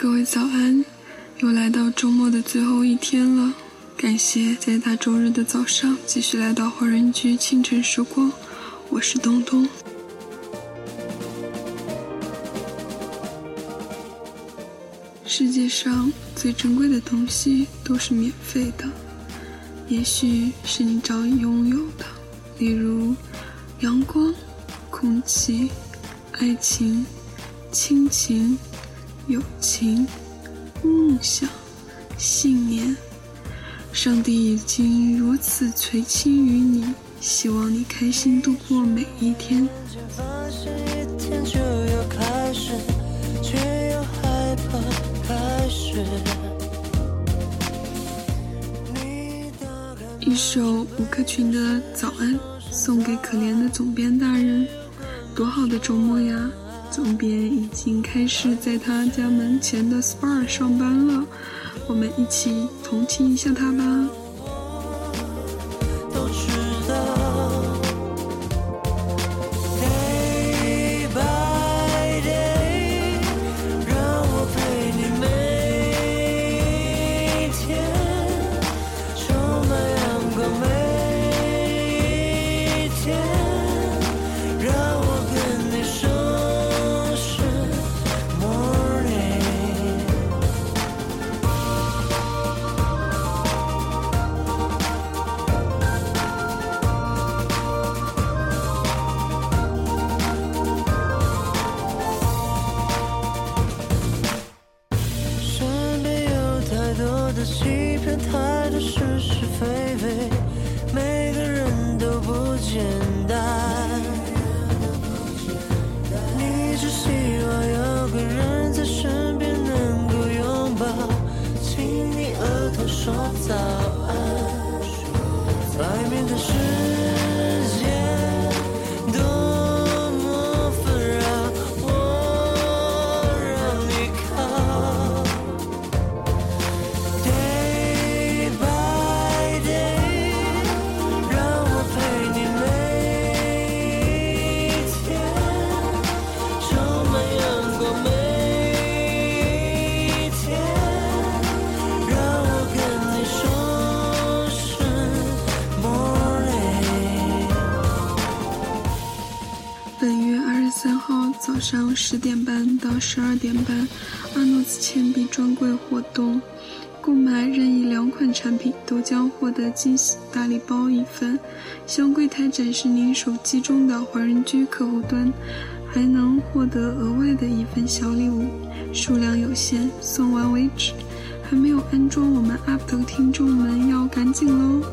各位早安，又来到周末的最后一天了。感谢在大周日的早上继续来到华人居清晨时光，我是东东。世界上最珍贵的东西都是免费的，也许是你早已拥有的，例如阳光、空气、爱情、亲情。友情、梦想、信念，上帝已经如此垂青于你，希望你开心度过每一天。一首吴克群的《早安》送给可怜的总编大人，多好的周末呀！旁边已经开始在他家门前的 SPA 上班了，我们一起同情一下他吧。早上十点半到十二点半，阿诺兹铅笔专柜活动，购买任意两款产品都将获得惊喜大礼包一份。向柜台展示您手机中的华人居客户端，还能获得额外的一份小礼物，数量有限，送完为止。还没有安装我们 App 的听众们要赶紧喽！